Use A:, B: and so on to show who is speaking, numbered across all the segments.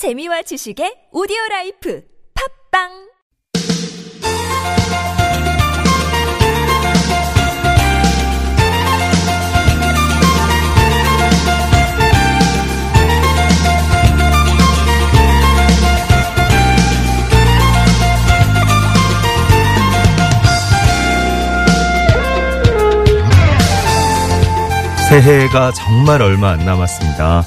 A: 재미와 지식의 오디오 라이프 팝빵
B: 새해가 정말 얼마 안 남았습니다.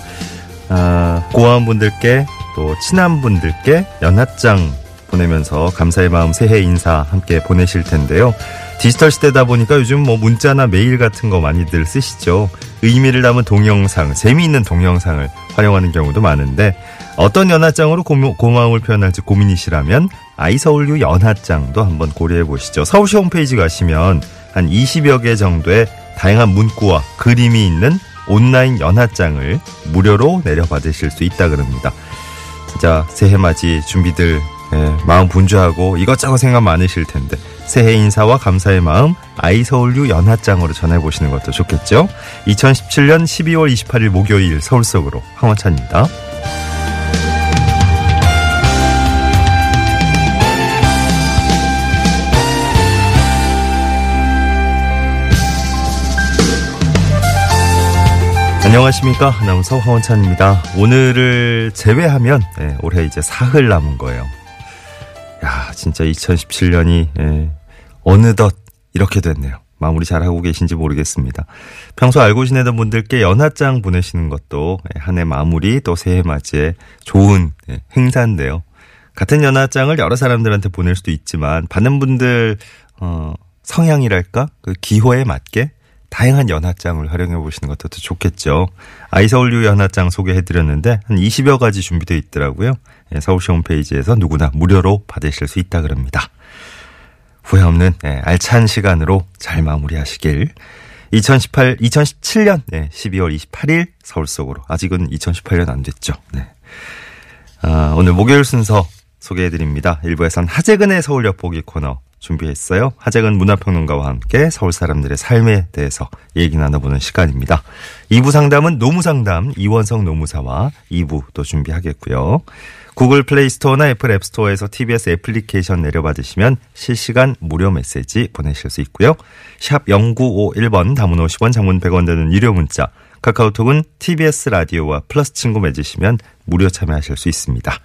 B: 아, 고아원 분들께 또 친한 분들께 연하장 보내면서 감사의 마음 새해 인사 함께 보내실 텐데요. 디지털 시대다 보니까 요즘 뭐 문자나 메일 같은 거 많이들 쓰시죠. 의미를 담은 동영상, 재미있는 동영상을 활용하는 경우도 많은데 어떤 연하장으로 고마, 고마움을 표현할지 고민이시라면 아이서울유 연하장도 한번 고려해 보시죠. 서울시 홈페이지 가시면 한 20여 개 정도의 다양한 문구와 그림이 있는 온라인 연하장을 무료로 내려받으실 수 있다 그럽니다. 진짜 새해 맞이 준비들 예, 마음 분주하고 이것저것 생각 많으실 텐데 새해 인사와 감사의 마음 아이서울유 연하장으로 전해보시는 것도 좋겠죠. 2017년 12월 28일 목요일 서울 속으로 황원찬입니다. 안녕하십니까. 아나운서 황원찬입니다. 오늘을 제외하면, 예, 올해 이제 사흘 남은 거예요. 야, 진짜 2017년이, 예, 어느덧 이렇게 됐네요. 마무리 잘하고 계신지 모르겠습니다. 평소 알고 지내던 분들께 연하장 보내시는 것도 예, 한해 마무리 또 새해 맞이에 좋은 예, 행사인데요. 같은 연하장을 여러 사람들한테 보낼 수도 있지만, 받는 분들, 어, 성향이랄까? 그 기호에 맞게 다양한 연하장을 활용해 보시는 것도 좋겠죠. 아이서울유 연하장 소개해 드렸는데 한 20여 가지 준비되어 있더라고요. 예, 서울시 홈페이지에서 누구나 무료로 받으실 수 있다 그럽니다. 후회 없는 예, 알찬 시간으로 잘 마무리하시길. 2018, 2017년 12월 28일 서울 속으로 아직은 2018년 안 됐죠. 네. 아, 오늘 목요일 순서 소개해드립니다. 일부에선 하재근의 서울 엿보기 코너 준비했어요. 하재근 문화평론가와 함께 서울 사람들의 삶에 대해서 얘기 나눠보는 시간입니다. 2부 상담은 노무상담 이원성 노무사와 2부 또 준비하겠고요. Google Play Store나 Apple App Store에서 TBS 애플리케이션 내려받으시면 실시간 무료 메시지 보내실 수 있고요. 샵 0951번 단문 50원 장문 100원 되는 유료 문자 카카오톡은 TBS 라디오와 플러스 친구 맺으시면 무료 참여하실 수 있습니다.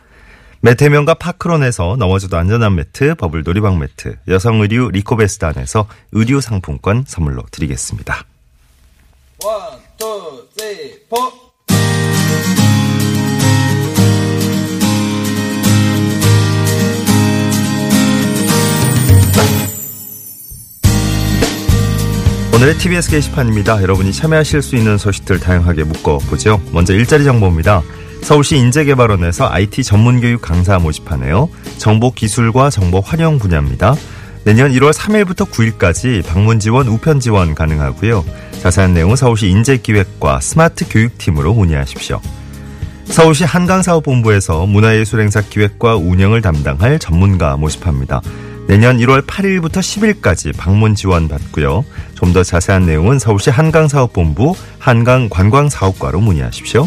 B: 매태명과 파크론에서 넘어져도 안전한 매트, 버블 놀이방 매트, 여성 의류 리코베스단에서 의류 상품권 선물로 드리겠습니다.
C: One, two, three, four.
B: 오늘의 TBS 게시판입니다. 여러분이 참여하실 수 있는 소식들 다양하게 묶어보죠. 먼저 일자리 정보입니다. 서울시 인재개발원에서 IT 전문교육 강사 모집하네요. 정보기술과 정보 활용 분야입니다. 내년 1월 3일부터 9일까지 방문 지원, 우편 지원 가능하고요. 자세한 내용은 서울시 인재기획과 스마트 교육팀으로 문의하십시오. 서울시 한강사업본부에서 문화예술행사 기획과 운영을 담당할 전문가 모집합니다. 내년 1월 8일부터 10일까지 방문 지원 받고요. 좀 더 자세한 내용은 서울시 한강사업본부 한강관광사업과로 문의하십시오.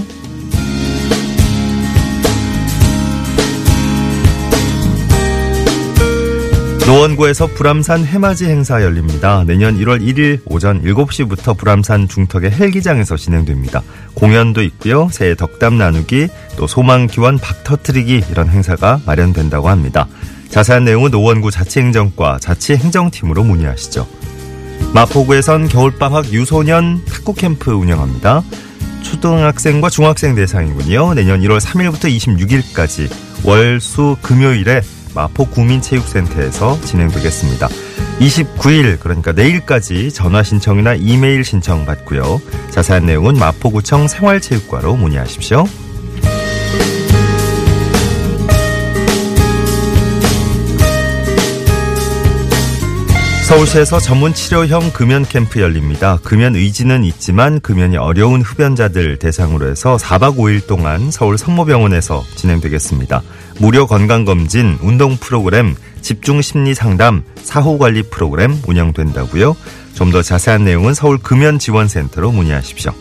B: 노원구에서 불암산 해맞이 행사 열립니다. 내년 1월 1일 오전 7시부터 불암산 중턱의 헬기장에서 진행됩니다. 공연도 있고요. 새해 덕담 나누기, 또 소망 기원 박 터트리기 이런 행사가 마련된다고 합니다. 자세한 내용은 노원구 자치행정과 자치행정팀으로 문의하시죠. 마포구에선 겨울방학 유소년 탁구 캠프 운영합니다. 초등학생과 중학생 대상이군요. 내년 1월 3일부터 26일까지 월 수 금요일에 마포구민체육센터에서 진행되겠습니다. 29일 그러니까 내일까지 전화 신청이나 이메일 신청 받고요. 자세한 내용은 마포구청 생활체육과로 문의하십시오. 서울시에서 전문 치료형 금연 캠프 열립니다. 금연 의지는 있지만 금연이 어려운 흡연자들 대상으로 해서 4박 5일 동안 서울 성모병원에서 진행되겠습니다. 무료 건강검진, 운동 프로그램, 집중 심리 상담, 사후 관리 프로그램 운영된다고요. 좀 더 자세한 내용은 서울 금연 지원센터로 문의하십시오.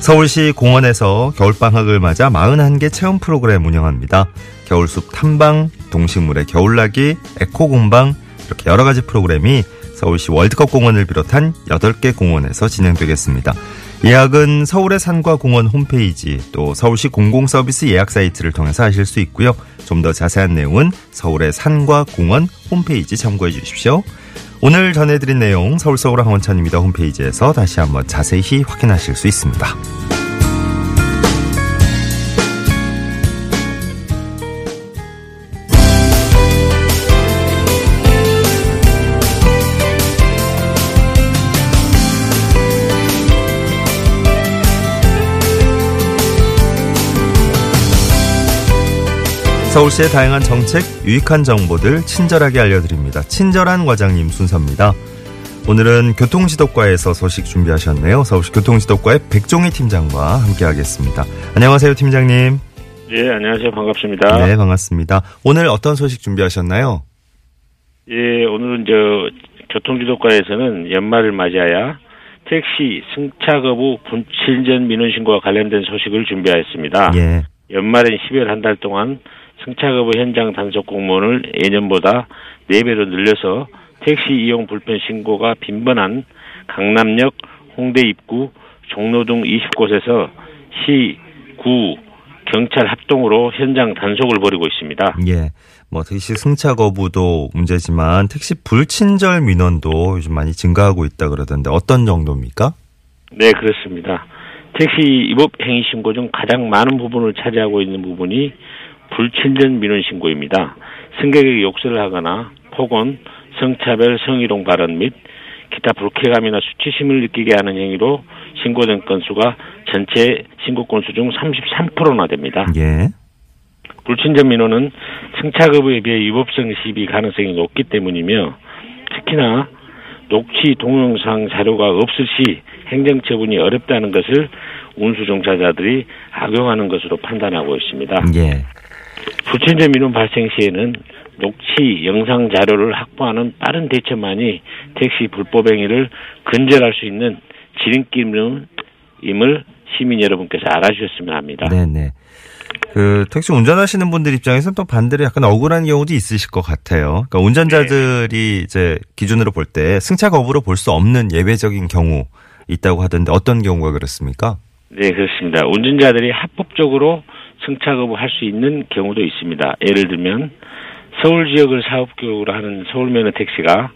B: 서울시 공원에서 겨울방학을 맞아 41개 체험 프로그램 운영합니다. 겨울숲 탐방, 동식물의 겨울나기, 에코공방 이렇게 여러 가지 프로그램이 서울시 월드컵 공원을 비롯한 8개 공원에서 진행되겠습니다. 예약은 서울의 산과 공원 홈페이지 또 서울시 공공서비스 예약 사이트를 통해서 하실 수 있고요. 좀 더 자세한 내용은 서울의 산과 공원 홈페이지 참고해 주십시오. 오늘 전해드린 내용 서울 서울 황원찬입니다 홈페이지에서 다시 한번 자세히 확인하실 수 있습니다. 서울시의 다양한 정책, 유익한 정보들 친절하게 알려드립니다. 친절한 과장님 순서입니다. 오늘은 교통지도과에서 소식 준비하셨네요. 서울시 교통지도과의 백종희 팀장과 함께하겠습니다. 안녕하세요, 팀장님.
D: 예, 안녕하세요. 반갑습니다.
B: 네, 반갑습니다. 오늘 어떤 소식 준비하셨나요?
D: 예, 오늘은 저 교통지도과에서는 연말을 맞이하여 택시 승차 거부 분칠전 민원 신고와 관련된 소식을 준비하였습니다.
B: 예.
D: 연말엔 12월 한 달 동안 승차 거부 현장 단속 공무원을 예년보다 4배로 늘려서 택시 이용 불편 신고가 빈번한 강남역, 홍대 입구, 종로 등 20곳에서 시, 구, 경찰 합동으로 현장 단속을 벌이고 있습니다.
B: 예. 뭐 택시 승차 거부도 문제지만 택시 불친절 민원도 요즘 많이 증가하고 있다 그러던데 어떤 정도입니까?
D: 네, 그렇습니다. 택시 위법 행위 신고 중 가장 많은 부분을 차지하고 있는 부분이 불친절 민원 신고입니다. 승객에게 욕설을 하거나 폭언, 성차별, 성희롱 발언 및 기타 불쾌감이나 수치심을 느끼게 하는 행위로 신고된 건수가 전체 신고 건수 중 33%나 됩니다.
B: 예.
D: 불친절 민원은 승차 거부에 비해 위법성 시비 가능성이 높기 때문이며 특히나 녹취 동영상 자료가 없을 시 행정 처분이 어렵다는 것을 운수 종사자들이 악용하는 것으로 판단하고 있습니다.
B: 예.
D: 불친절 민원 발생 시에는 녹취 영상 자료를 확보하는 빠른 대처만이 택시 불법 행위를 근절할 수 있는 지름길임을 시민 여러분께서 알아주셨으면 합니다.
B: 네네. 그 택시 운전하시는 분들 입장에서는 또 반대로 약간 억울한 경우도 있으실 것 같아요. 그러니까 운전자들이 이제 기준으로 볼 때 승차 거부로 볼 수 없는 예외적인 경우 있다고 하던데 어떤 경우가 그렇습니까?
D: 네, 그렇습니다. 운전자들이 합법적으로 승차 거부할 수 있는 경우도 있습니다. 예를 들면 서울 지역을 사업교육으로 하는 서울면허 택시가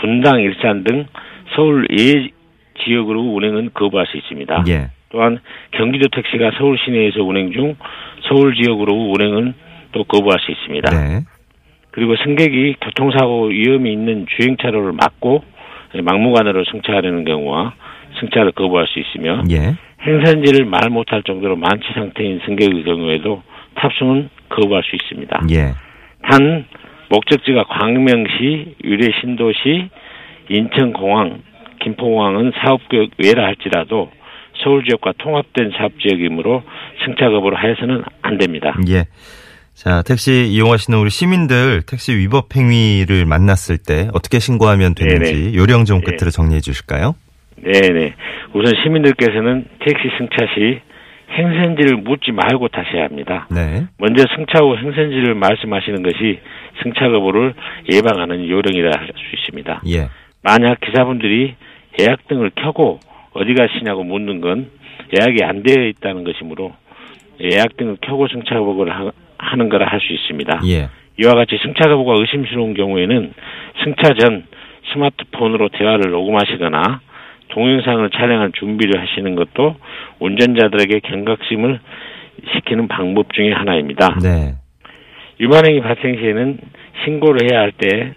D: 분당, 일산 등 서울 외 지역으로 운행은 거부할 수 있습니다.
B: 예.
D: 또한 경기도 택시가 서울 시내에서 운행 중 서울 지역으로 운행은 또 거부할 수 있습니다.
B: 네.
D: 그리고 승객이 교통사고 위험이 있는 주행차로를 막고 막무가내로 승차하려는 경우와 승차를 거부할 수 있으며
B: 예.
D: 행선지를 말 못할 정도로 만취 상태인 승객의 경우에도 탑승은 거부할 수 있습니다.
B: 예.
D: 단 목적지가 광명시, 유래 신도시, 인천공항, 김포공항은 사업구역 외라 할지라도 서울 지역과 통합된 사업 지역이므로 승차 거부를 하여서는 안 됩니다.
B: 예. 자, 택시 이용하시는 우리 시민들 택시 위법 행위를 만났을 때 어떻게 신고하면 되는지
D: 네네.
B: 요령 좀
D: 네.
B: 끝으로 정리해 주실까요?
D: 네네. 우선 시민들께서는 택시 승차 시 행선지를 묻지 말고 타셔야 합니다.
B: 네.
D: 먼저 승차 후 행선지를 말씀하시는 것이 승차 거부를 예방하는 요령이라 할 수 있습니다.
B: 예.
D: 만약 기사분들이 예약 등을 켜고 어디 가시냐고 묻는 건 예약이 안 되어 있다는 것이므로 예약 등을 켜고 승차 거부를 하, 하는 거라 할 수 있습니다.
B: 예.
D: 이와 같이 승차 거부가 의심스러운 경우에는 승차 전 스마트폰으로 대화를 녹음하시거나 동영상을 촬영할 준비를 하시는 것도 운전자들에게 경각심을 시키는 방법 중의 하나입니다.
B: 네.
D: 유만행위 발생 시에는 신고를 해야 할 때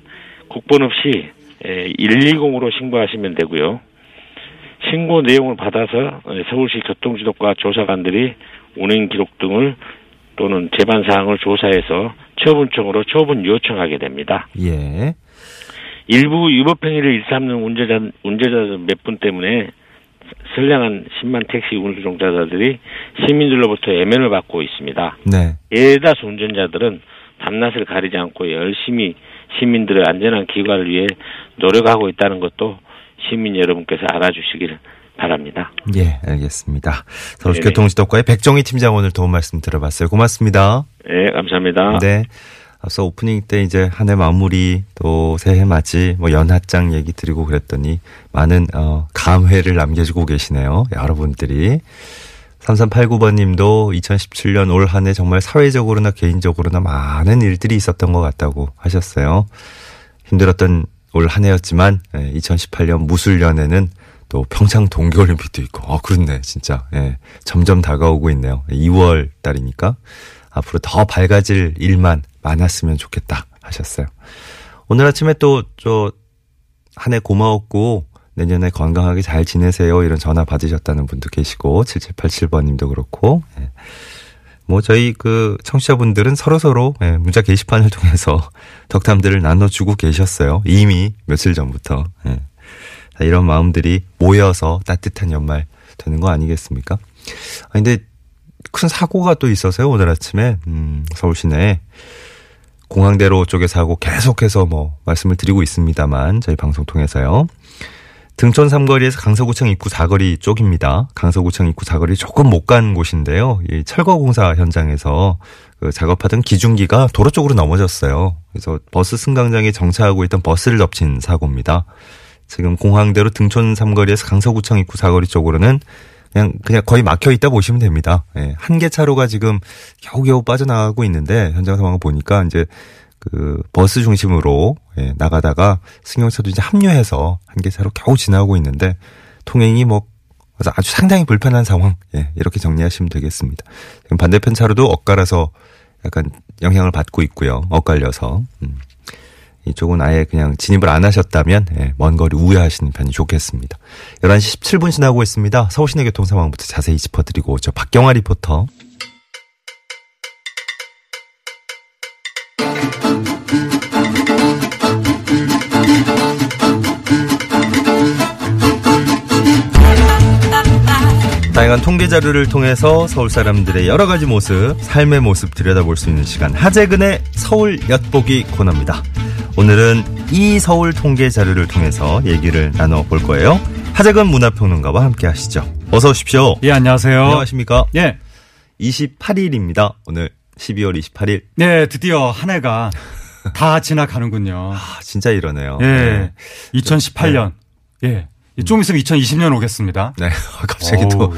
D: 국번 없이 120으로 신고하시면 되고요. 신고 내용을 받아서 서울시 교통지도과 조사관들이 운행 기록 등을 또는 재반 사항을 조사해서 처분청으로 처분 요청하게 됩니다.
B: 예.
D: 일부 위법 행위를 일삼는 운전자 운전자들 몇분 때문에 선량한 10만 택시 운수 종사자들이 시민들로부터 애면을 받고 있습니다.
B: 네.
D: 대다수 운전자들은 밤낮을 가리지 않고 열심히 시민들의 안전한 귀가를 위해 노력하고 있다는 것도 시민 여러분께서 알아주시길 바랍니다.
B: 예, 알겠습니다. 서울시교통지도과의 백정희 팀장 오늘 도움 말씀 들어봤어요. 고맙습니다.
D: 네, 감사합니다.
B: 네. 앞서 오프닝 때 이제 한 해 마무리 또 새해 맞이 뭐 연하장 얘기 드리고 그랬더니 많은 어 감회를 남겨주고 계시네요. 여러분들이 3389번 님도 2017년 올 한 해 정말 사회적으로나 개인적으로나 많은 일들이 있었던 것 같다고 하셨어요. 힘들었던 올 한 해였지만 2018년 무술년에는 또 평창 동계올림픽도 있고 어 그렇네 진짜 예, 점점 다가오고 있네요. 2월 달이니까 앞으로 더 밝아질 일만 많았으면 좋겠다 하셨어요. 오늘 아침에 또 저 한 해 고마웠고 내년에 건강하게 잘 지내세요 이런 전화 받으셨다는 분도 계시고 7787번님도 그렇고 예. 뭐 저희 그 청취자분들은 서로 서로 예, 문자 게시판을 통해서 덕담들을 나눠주고 계셨어요. 이미 며칠 전부터 예. 자, 이런 마음들이 모여서 따뜻한 연말 되는 거 아니겠습니까? 아 근데 큰 사고가 또 있어서요 오늘 아침에 음, 서울 시내에 공항대로 쪽에 사고 계속해서 뭐 말씀을 드리고 있습니다만 저희 방송 통해서요. 등촌 삼거리에서 강서구청 입구 사거리 쪽입니다. 강서구청 입구 사거리 조금 못 간 곳인데요. 이 철거 공사 현장에서 그 작업하던 기중기가 도로 쪽으로 넘어졌어요. 그래서 버스 승강장에 정차하고 있던 버스를 덮친 사고입니다. 지금 공항대로 등촌 삼거리에서 강서구청 입구 사거리 쪽으로는 그냥 그냥 거의 막혀 있다 보시면 됩니다. 예, 한 개 차로가 지금 겨우겨우 빠져나가고 있는데 현장 상황을 보니까 이제 그 버스 중심으로 예, 나가다가 승용차도 이제 합류해서 한 개 차로 겨우 지나고 있는데 통행이 뭐 아주 상당히 불편한 상황. 예, 이렇게 정리하시면 되겠습니다. 지금 반대편 차로도 엇갈아서 약간 영향을 받고 있고요. 엇갈려서. 음. 이쪽은 아예 그냥 진입을 안 하셨다면 예, 먼 거리 우회하시는 편이 좋겠습니다. 11시 17분 지나고 있습니다. 서울시내 교통 상황부터 자세히 짚어드리고 오죠. 박경아 리포터. 다양한 통계 자료를 통해서 서울 사람들의 여러 가지 모습, 삶의 모습 들여다볼 수 있는 시간 하재근의 서울 엿보기 코너입니다. 오늘은 이 서울 통계 자료를 통해서 얘기를 나눠 볼 거예요. 하재근 문화평론가와 함께 하시죠. 어서 오십시오.
E: 예, 안녕하세요.
B: 안녕하십니까?
E: 예.
B: 28일입니다. 오늘 12월 28일.
E: 네, 드디어 한 해가 다 지나가는군요.
B: 아, 진짜 이러네요.
E: 예.
B: 네.
E: 2018년. 예. 좀 있으면 2020년 오겠습니다.
B: 네. 갑자기 또
E: 어우.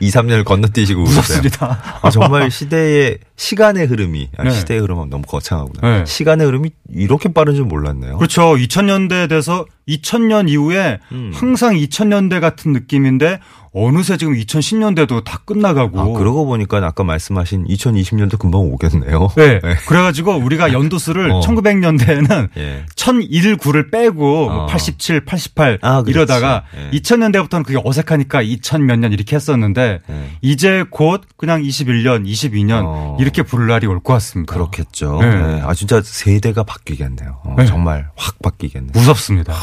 B: 2, 3년을 건너뛰시고.
E: 무섭습니다.
B: 아, 정말 시대의 시간의 흐름이 아,
E: 네.
B: 시대의 흐름은 너무 거창하구나.
E: 네.
B: 시간의 흐름이 이렇게 빠른 줄 몰랐네요.
E: 그렇죠. 2000년대 돼서 2000년 이후에
B: 음.
E: 항상 2000년대 같은 느낌인데 어느새 지금 2010년대도 다 끝나가고.
B: 아, 그러고 보니까 아까 말씀하신 2020년도 금방 오겠네요.
E: 네.
B: 네.
E: 그래가지고 우리가 연도수를
B: 어.
E: 1900년대에는
B: 예.
E: 1001, 9를 빼고 뭐
B: 어.
E: 87, 88
B: 아.
E: 이러다가
B: 예.
E: 2000년대부터는 그게 어색하니까 2000 몇 년 이렇게 했었는데
B: 예.
E: 이제 곧 그냥 21년, 22년
B: 어.
E: 이렇게 부를 날이 올 것 같습니다.
B: 그렇겠죠.
E: 네.
B: 네. 아, 진짜 세대가 바뀌겠네요. 어,
E: 네.
B: 정말 확 바뀌겠네요.
E: 무섭습니다.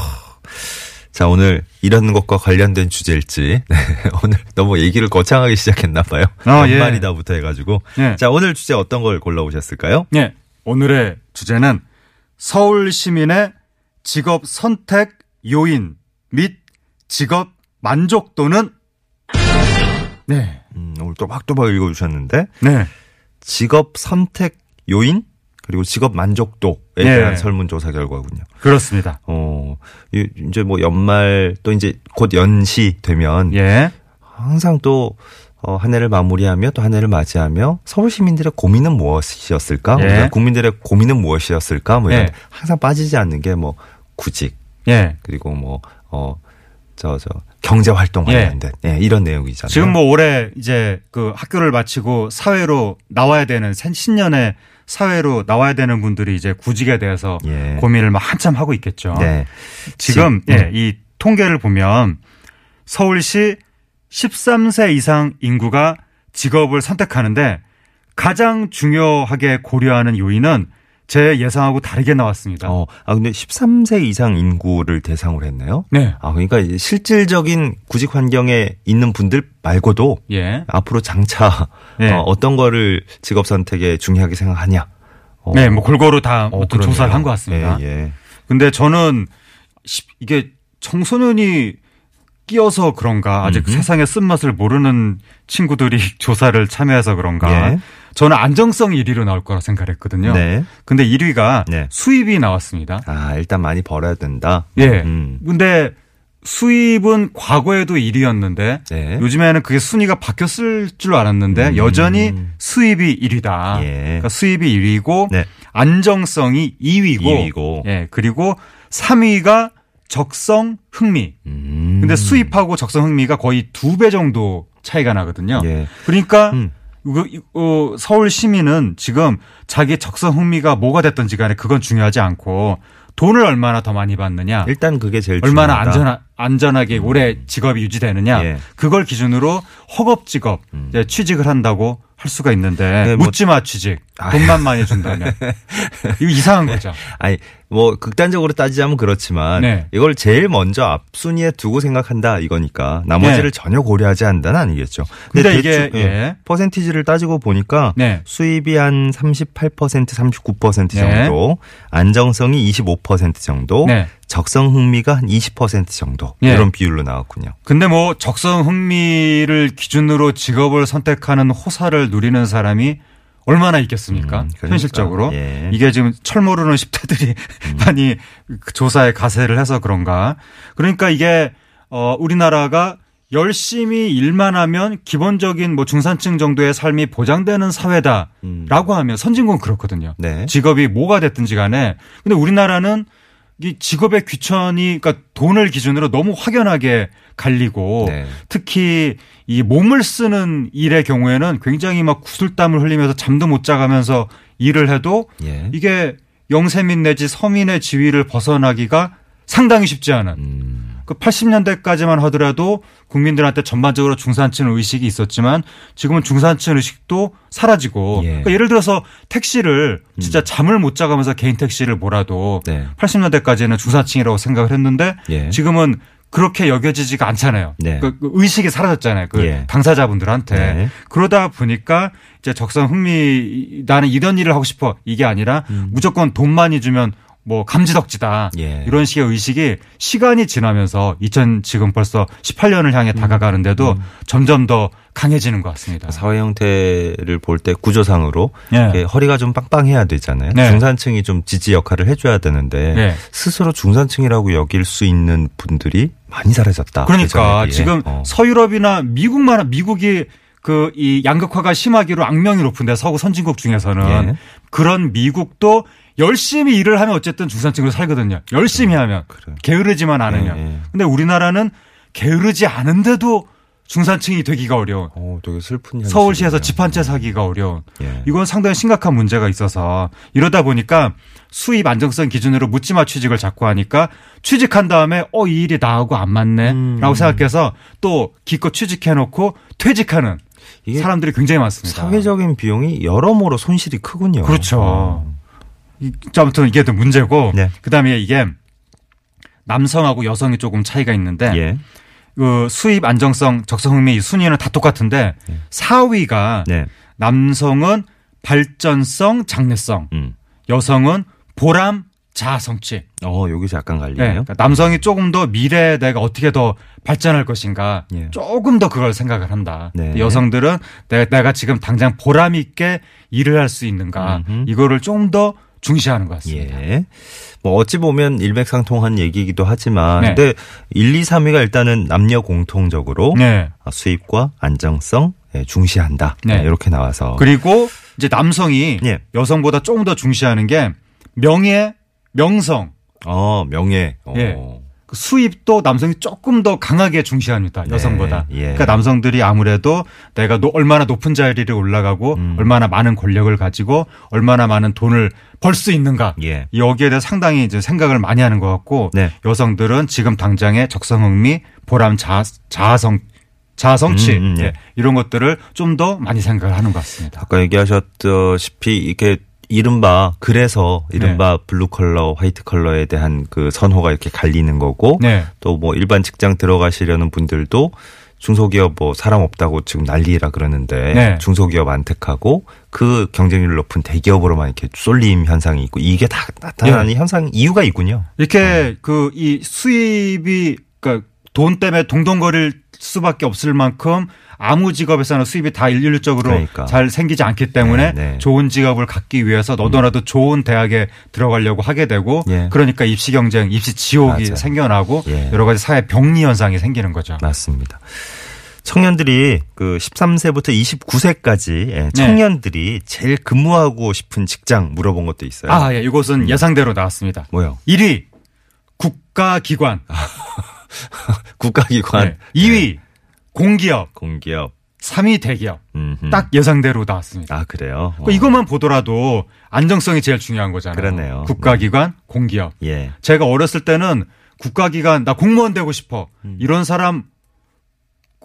B: 자, 오늘 이런 것과 관련된 주제일지. 네, 오늘 너무 얘기를 거창하게 시작했나 봐요.
E: 아, 예.
B: 연말이다부터 해가지고.
E: 예.
B: 자, 오늘 주제 어떤 걸 골라오셨을까요?
E: 네. 오늘의 주제는 서울 시민의 직업 선택 요인 및 직업 만족도는 네.
B: 음, 오늘 또박또박 읽어주셨는데.
E: 네.
B: 직업 선택 요인? 그리고 직업 만족도에
E: 예.
B: 대한 설문조사 결과군요.
E: 그렇습니다.
B: 어, 이- 이제 뭐 연말 또 이제 곧 연시 되면
E: 예.
B: 항상 또 어, 한 해를 마무리하며 또 한 해를 맞이하며 서울 시민들의 고민은 무엇이었을까?
E: 예.
B: 국민들의 고민은 무엇이었을까? 뭐 이런
E: 예.
B: 항상 빠지지 않는 게 뭐 구직
E: 예.
B: 그리고 뭐 어 저 저 경제 활동
E: 예.
B: 관련된 예, 이런 내용이잖아요.
E: 지금 뭐 올해 이제 그 학교를 마치고 사회로 나와야 되는 새- 신년에 사회로 나와야 되는 분들이 이제 구직에 대해서
B: 예.
E: 고민을 막 한참 하고 있겠죠.
B: 네.
E: 지금
B: 지-
E: 예, 이 통계를 보면 서울시 13세 이상 인구가 직업을 선택하는데 가장 중요하게 고려하는 요인은 제 예상하고 다르게 나왔습니다.
B: 어, 아 근데 13세 이상 인구를 대상으로 했네요.
E: 네.
B: 아 그러니까 실질적인 구직 환경에 있는 분들 말고도
E: 예.
B: 앞으로 장차
E: 예.
B: 어, 어떤 거를 직업 선택에 중요하게 생각하냐. 어,
E: 네, 뭐 골고루 다
B: 어,
E: 어떤
B: 그러네요.
E: 조사를 한 것 같습니다.
B: 예, 예.
E: 근데 저는 시- 이게 청소년이 끼어서 그런가 아직
B: 음흠.
E: 세상의 쓴맛을 모르는 친구들이 조사를 참여해서 그런가
B: 예.
E: 저는 안정성 1위로 나올 거라 생각했거든요.
B: 네.
E: 근데 1위가
B: 네.
E: 수입이 나왔습니다.
B: 아, 일단 많이 벌어야 된다.
E: 예.
B: 음.
E: 근데 수입은 과거에도 1위였는데
B: 네.
E: 요즘에는 그게 순위가 바뀌었을 줄 알았는데
B: 음.
E: 여전히 수입이 1위다.
B: 예.
E: 그러니까 수입이 1위고
B: 네.
E: 안정성이 2위고,
B: 2위고.
E: 예. 그리고 3위가 적성 흥미.
B: 음.
E: 근데 수입하고 적성 흥미가 거의 두 배 정도 차이가 나거든요.
B: 예.
E: 그러니까
B: 음.
E: 이거, 어, 서울 시민은 지금 자기 적성 흥미가 뭐가 됐든지 간에 그건 중요하지 않고 돈을 얼마나 더 많이 받느냐.
B: 일단 그게 제일
E: 얼마나
B: 중요하다.
E: 안전 안전하게 오래 직업이 유지되느냐
B: 예.
E: 그걸 기준으로 허겁 직업 이제 취직을 한다고 할 수가 있는데
B: 네, 뭐-
E: 묻지마 취직. 돈만 많이 준다면 이거 이상한 거죠.
B: 아니 뭐 극단적으로 따지자면 그렇지만
E: 네.
B: 이걸 제일 먼저 앞순위에 두고 생각한다 이거니까 나머지를
E: 네.
B: 전혀 고려하지 않는다는 아니겠죠.
E: 근데 이게,
B: 대충,
E: 예.
B: 퍼센티지를 따지고 보니까
E: 네.
B: 수입이 한 38% 39%
E: 네.
B: 정도, 안정성이 25% 정도,
E: 네.
B: 적성 흥미가 한 20% 정도
E: 예.
B: 이런 비율로 나왔군요.
E: 근데 뭐 적성 흥미를 기준으로 직업을 선택하는 호사를 누리는 사람이 얼마나 있겠습니까?
B: 음, 그러니까.
E: 현실적으로
B: 예.
E: 이게 지금 철 모르는 10대들이 많이 그 조사에 가세를 해서 그런가. 그러니까 이게 어 우리나라가 열심히 일만 하면 기본적인 뭐 중산층 정도의 삶이 보장되는 사회다라고 하면 선진국은 그렇거든요.
B: 네.
E: 직업이 뭐가 됐든지 간에 근데 우리나라는 이 직업의 귀천이 그러니까 돈을 기준으로 너무 확연하게 갈리고
B: 네.
E: 특히 이 몸을 쓰는 일의 경우에는 굉장히 막 구슬땀을 흘리면서 잠도 못 자가면서 일을 해도
B: 예.
E: 이게 영세민 내지 서민의 지위를 벗어나기가 상당히 쉽지 않은
B: 음,
E: 그 80년대까지만 하더라도 국민들한테 전반적으로 중산층 의식이 있었지만 지금은 중산층 의식도 사라지고
B: 예.
E: 그러니까 예를 들어서 택시를 진짜 잠을 못 자가면서 개인 택시를 몰아도
B: 네.
E: 80년대까지는 중산층이라고 생각을 했는데
B: 예.
E: 지금은 그렇게 여겨지지가 않잖아요.
B: 네.
E: 그, 그 의식이 사라졌잖아요. 그
B: 예.
E: 당사자분들한테.
B: 네.
E: 그러다 보니까 이제 적성 흥미 나는 이런 일을 하고 싶어 이게 아니라 무조건 돈 많이 주면 뭐 감지덕지다
B: 음. 예.
E: 이런 식의 의식이 시간이 지나면서 2000 지금 벌써 18년을 향해
B: 음.
E: 다가가는데도 점점 더 강해지는 것 같습니다.
B: 사회 형태를 볼 때 구조상으로
E: 예.
B: 허리가 좀 빵빵해야 되잖아요.
E: 네.
B: 중산층이 좀 지지 역할을 해줘야 되는데
E: 네.
B: 스스로 중산층이라고 여길 수 있는 분들이 많이 사라졌다.
E: 그러니까
B: 예전에 비해.
E: 지금
B: 어.
E: 서유럽이나 미국만 미국이 그 이 양극화가 심하기로 악명이 높은데 서구 선진국 중에서는
B: 예.
E: 그런 미국도 열심히 일을 하면 어쨌든 중산층으로 살거든요. 열심히 하면
B: 그래요.
E: 게으르지만 않으면.
B: 예, 예.
E: 근데 우리나라는 게으르지 않은데도 중산층이 되기가 어려운.
B: 어, 되게 슬픈 현실.
E: 서울시에서 집 한 채 사기가 어려운.
B: 예.
E: 이건 상당히 심각한 문제가 있어서 이러다 보니까 수입 안정성 기준으로 묻지마 취직을 자꾸 하니까 취직한 다음에 어 이 일이 나하고 안 맞네
B: 음.
E: 라고 생각해서 또 기껏 취직해놓고 퇴직하는 사람들이 굉장히 많습니다.
B: 사회적인 비용이 여러모로 손실이 크군요.
E: 그렇죠.
B: 어.
E: 이- 아무튼 이게 또 문제고
B: 네.
E: 그다음에 이게 남성하고 여성이 조금 차이가 있는데
B: 예.
E: 그 수입 안정성 적성 흥미 순위는 다 똑같은데 4위가
B: 네.
E: 남성은 발전성 장래성
B: 음.
E: 여성은 보람 자아 성취.
B: 어, 여기서 약간
E: 네.
B: 갈리네요.
E: 그러니까 남성이 조금 더 미래에 내가 어떻게 더 발전할 것인가
B: 예.
E: 조금 더 그걸 생각을 한다.
B: 네.
E: 여성들은 내가, 내가 지금 당장 보람 있게 일을 할 수 있는가
B: 음흠.
E: 이거를 좀 더 중시하는 것 같습니다.
B: 예. 뭐 어찌 보면 일맥상통한 얘기이기도 하지만
E: 네.
B: 근데 1, 2, 3위가 일단은 남녀 공통적으로
E: 네.
B: 수입과 안정성 예, 중시한다.
E: 네.
B: 네, 이렇게 나와서
E: 그리고 이제 남성이
B: 예.
E: 여성보다 조금 더 중시하는 게 명예, 명성,
B: 어, 명예. 어.
E: 예. 그 수입도 남성이 조금 더 강하게 중시합니다.
B: 네,
E: 여성보다.
B: 예.
E: 그러니까 남성들이 아무래도 내가 노- 얼마나 높은 자리를 올라가고
B: 음.
E: 얼마나 많은 권력을 가지고 얼마나 많은 돈을 벌 수 있는가.
B: 예.
E: 여기에 대해 서 상당히 이제 생각을 많이 하는 것 같고
B: 네.
E: 여성들은 지금 당장의 적성흥미, 보람, 자, 자아성, 자아성취
B: 음, 음, 예.
E: 예, 이런 것들을 좀 더 많이 생각을 하는 것 같습니다.
B: 아까 얘기하셨다시피 이게 이른바 그래서 이른바 블루 컬러, 화이트 컬러에 대한 그 선호가 이렇게 갈리는 거고
E: 네.
B: 또뭐 일반 직장 들어가시려는 분들도 중소기업 뭐 사람 없다고 지금 난리라 그러는데
E: 네.
B: 중소기업 안 택하고 그 경쟁률 높은 대기업으로만 이렇게 쏠림 현상이 있고 이게 다 나타나는
E: 예.
B: 현상 이유가 있군요.
E: 이렇게 그 이 수입이 그러니까 돈 때문에 동동거릴 수밖에 없을 만큼 아무 직업에서는 수입이 다 일률적으로
B: 그러니까.
E: 잘 생기지 않기 때문에
B: 네, 네.
E: 좋은 직업을 갖기 위해서 너도나도 좋은 대학에 들어가려고 하게 되고
B: 예.
E: 그러니까 입시 경쟁, 입시 지옥이
B: 맞아요.
E: 생겨나고
B: 예.
E: 여러 가지 사회 병리 현상이 생기는 거죠.
B: 맞습니다. 청년들이 그 13세부터 29세까지
E: 네.
B: 청년들이 제일 근무하고 싶은 직장 물어본 것도 있어요.
E: 아, 예. 이것은 예상대로 나왔습니다.
B: 뭐요?
E: 1위 국가기관,
B: 국가기관,
E: 네. 2위 공기업,
B: 공기업.
E: 3위 대기업.
B: 음흠.
E: 딱 예상대로 나왔습니다.
B: 아 그래요?
E: 그러니까 이것만 보더라도 안정성이 제일 중요한 거잖아요.
B: 그러네요.
E: 국가기관, 공기업.
B: 예.
E: 제가 어렸을 때는 국가기관 나 공무원 되고 싶어
B: 음.
E: 이런 사람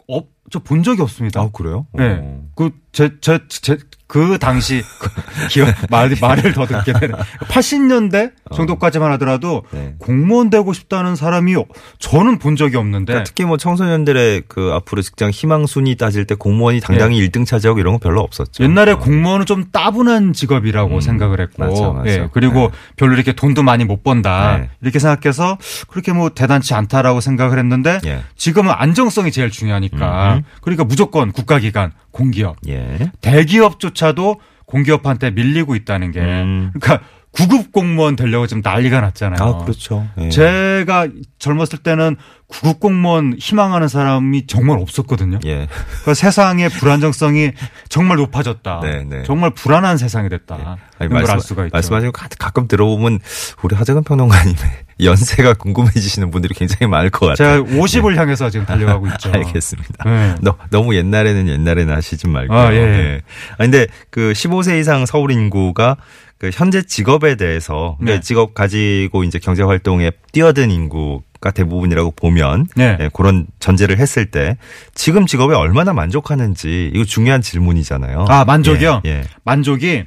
E: 어, 저 본 적이 없습니다.
B: 아 그래요?
E: 네.
B: 어.
E: 그, 제, 제, 제, 그 당시, 기억, 말, 말을 더 듣게 되는. 80년대 정도까지만 하더라도
B: 네.
E: 공무원 되고 싶다는 사람이 저는 본 적이 없는데.
B: 그러니까 특히 뭐 청소년들의 그 앞으로 직장 희망 순위 따질 때 공무원이 당당히 1등 차지하고 이런 건 별로 없었죠.
E: 예. 옛날에
B: 어.
E: 공무원은 좀 따분한 직업이라고
B: 음,
E: 생각을 했고,
B: 맞아, 맞아.
E: 예, 그리고
B: 네.
E: 별로 이렇게 돈도 많이 못 번다
B: 네.
E: 이렇게 생각해서 그렇게 뭐 대단치 않다라고 생각을 했는데
B: 예.
E: 지금은 안정성이 제일 중요하니까
B: 음 흠.
E: 그러니까 무조건 국가기관, 공기업,
B: 예.
E: 대기업조차도 공기업한테 밀리고 있다는 게
B: 음.
E: 그러니까 구급 공무원 되려고 지금 난리가 났잖아요.
B: 아 그렇죠. 예.
E: 제가 젊었을 때는 구급 공무원 희망하는 사람이 정말 없었거든요.
B: 예.
E: 그 세상의 불안정성이 정말 높아졌다.
B: 네, 네.
E: 정말 불안한 세상이 됐다.
B: 아니,
E: 이런 걸알 수가 있죠.
B: 말씀하신 거 가- 가끔 들어보면 우리 하재근 평론가님의 연세가 궁금해지시는 분들이 굉장히 많을 것 같아요.
E: 제가 50을 향해서 지금 달려가고 있죠.
B: 알겠습니다.
E: 네.
B: 너, 너무 옛날에는 옛날에는 하시지 말고.
E: 아, 예.
B: 아, 근데 그 15세 이상 서울 인구가 그 현재 직업에 대해서
E: 네.
B: 그 직업 가지고 이제 경제 활동에 뛰어든 인구가 대부분이라고 보면
E: 네.
B: 예, 그런 전제를 했을 때 지금 직업에 얼마나 만족하는지 이거 중요한 질문이잖아요.
E: 아, 만족이요?
B: 예. 예.
E: 만족이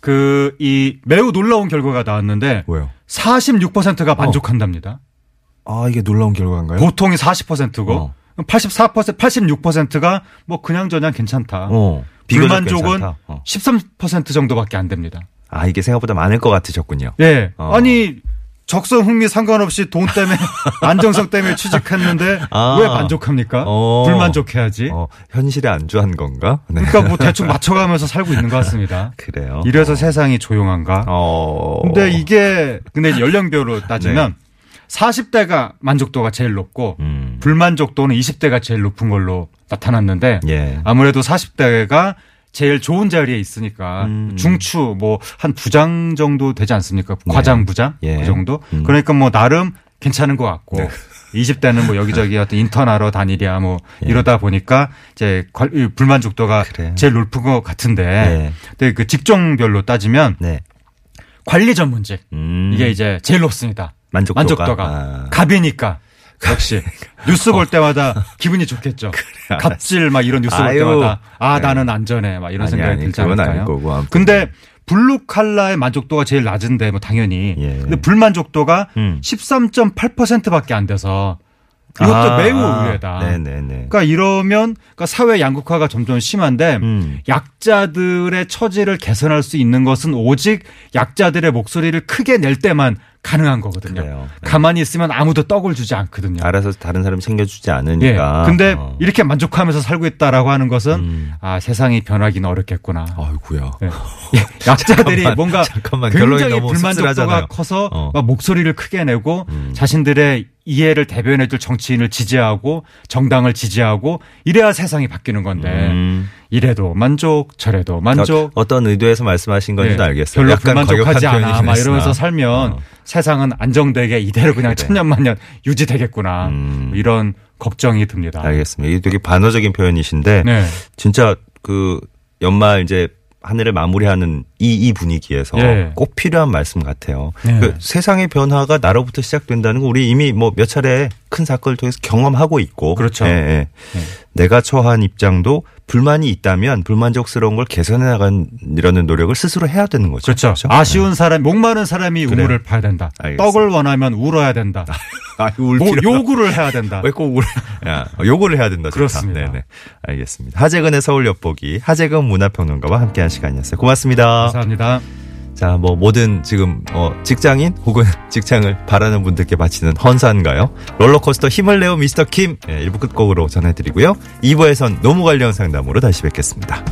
E: 그 이 매우 놀라운 결과가 나왔는데
B: 뭐요?
E: 46%가 만족한답니다.
B: 아 이게 놀라운 결과인가요?
E: 보통이 40%고
B: 어.
E: 84% 86%가 뭐 그냥 저냥 괜찮다.
B: 어.
E: 불만족은
B: 괜찮다. 어.
E: 13% 정도밖에 안 됩니다.
B: 아 이게 생각보다 많을 것 같으셨군요.
E: 예.
B: 어.
E: 아니 적성 흥미 상관없이 돈 때문에 안정성 때문에 취직했는데
B: 아.
E: 왜 만족합니까?
B: 어.
E: 불만족해야지.
B: 어, 현실에 안주한 건가? 네.
E: 그러니까 뭐 대충 맞춰가면서 살고 있는 것 같습니다.
B: 그래요.
E: 이래서 세상이 조용한가?
B: 어.
E: 근데 이게 근데 연령별로 따지면 40대가 만족도가 제일 높고
B: 음.
E: 불만족도는 20대가 제일 높은 걸로 나타났는데
B: 예.
E: 아무래도 40대가 제일 좋은 자리에 있으니까
B: 음.
E: 중추 뭐 한 부장 정도 되지 않습니까? 과장 부장
B: 예.
E: 그 정도.
B: 음.
E: 그러니까 뭐 나름 괜찮은 것 같고
B: 네.
E: 20대는 뭐 여기저기 어떤 인턴하러 다니랴 뭐
B: 예.
E: 이러다 보니까 이제 불만족도가
B: 그래요.
E: 제일 높은 것 같은데
B: 네.
E: 근데 그 직종별로 따지면
B: 네.
E: 관리 전문직
B: 음.
E: 이게 이제 제일 높습니다.
B: 만족도가.
E: 만족도가
B: 아.
E: 갑이니까 역시 뉴스 볼 때마다 기분이 좋겠죠. 갑질 막 이런 뉴스 볼
B: 아유.
E: 때마다 아
B: 네.
E: 나는 안전해 막 이런
B: 아니,
E: 생각이
B: 아니,
E: 들지 않을까요?
B: 거고, 아무튼.
E: 근데 블루 칼라의 만족도가 제일 낮은데 뭐 당연히
B: 예.
E: 근데 불만족도가
B: 음.
E: 13.8%밖에 안 돼서 이것도
B: 아,
E: 매우
B: 아.
E: 의외다.
B: 네네네.
E: 그러니까 이러면 그러니까 사회 양극화가 점점 심한데
B: 음.
E: 약자들의 처지를 개선할 수 있는 것은 오직 약자들의 목소리를 크게 낼 때만 가능한 거거든요.
B: 그래요. 네.
E: 가만히 있으면 아무도 떡을 주지 않거든요.
B: 알아서 다른 사람 챙겨주지
E: 예.
B: 않으니까.
E: 근데
B: 어.
E: 이렇게 만족하면서 살고 있다라고 하는 것은
B: 음.
E: 아 세상이 변하기는 어렵겠구나.
B: 아이고야.
E: 예. 예. 약자들이
B: 잠깐만,
E: 뭔가
B: 잠깐만. 결론이
E: 굉장히 불만족도가
B: 씁쓸하잖아요.
E: 커서
B: 어.
E: 막 목소리를 크게 내고
B: 음.
E: 자신들의 이해를 대변해줄 정치인을 지지하고 정당을 지지하고 이래야 세상이 바뀌는 건데
B: 음.
E: 이래도 만족 저래도 만족
B: 어, 떤 의도에서 말씀하신 건지도
E: 예,
B: 알겠어요.
E: 별로 불만족하지 않아. 막 이러면서. 살면
B: 어.
E: 세상은 안정되게 이대로 그냥
B: 그래.
E: 천년만년 유지되겠구나.
B: 음.
E: 뭐 이런 걱정이 듭니다.
B: 알겠습니다. 이게 되게 반어적인 표현이신데
E: 네.
B: 진짜 그 연말 이제 한 해를 마무리하는 이, 이 분위기에서
E: 예.
B: 꼭 필요한 말씀 같아요.
E: 네.
B: 그 세상의 변화가 나로부터 시작된다는 거 우리 이미 뭐 몇 차례 큰 사건을 통해서 경험하고 있고.
E: 그렇죠.
B: 예, 예.
E: 네.
B: 내가 처한 입장도 불만이 있다면 불만족스러운 걸 개선해 나가려는 노력을 스스로 해야 되는 거죠.
E: 그렇죠. 아쉬운 사람, 목마른 사람이. 우물을 파야 된다.
B: 알겠습니다.
E: 떡을 원하면 울어야 된다.
B: 아, 울
E: 뭐 요구를 해야 된다.
B: 왜 꼭 울? 야, 요거를 해야 된다.
E: 그렇습니다.
B: 네네. 알겠습니다. 하재근의 서울 엿보기 하재근 문화평론가와 함께한 시간이었어요. 고맙습니다.
E: 감사합니다.
B: 자, 뭐 모든 지금 어 직장인 혹은 직장을 바라는 분들께 바치는 헌사인가요? 롤러코스터 힘을 내어 미스터 킴 예, 1부 끝곡으로 전해드리고요. 2부에선 노무 관련 상담으로 다시 뵙겠습니다.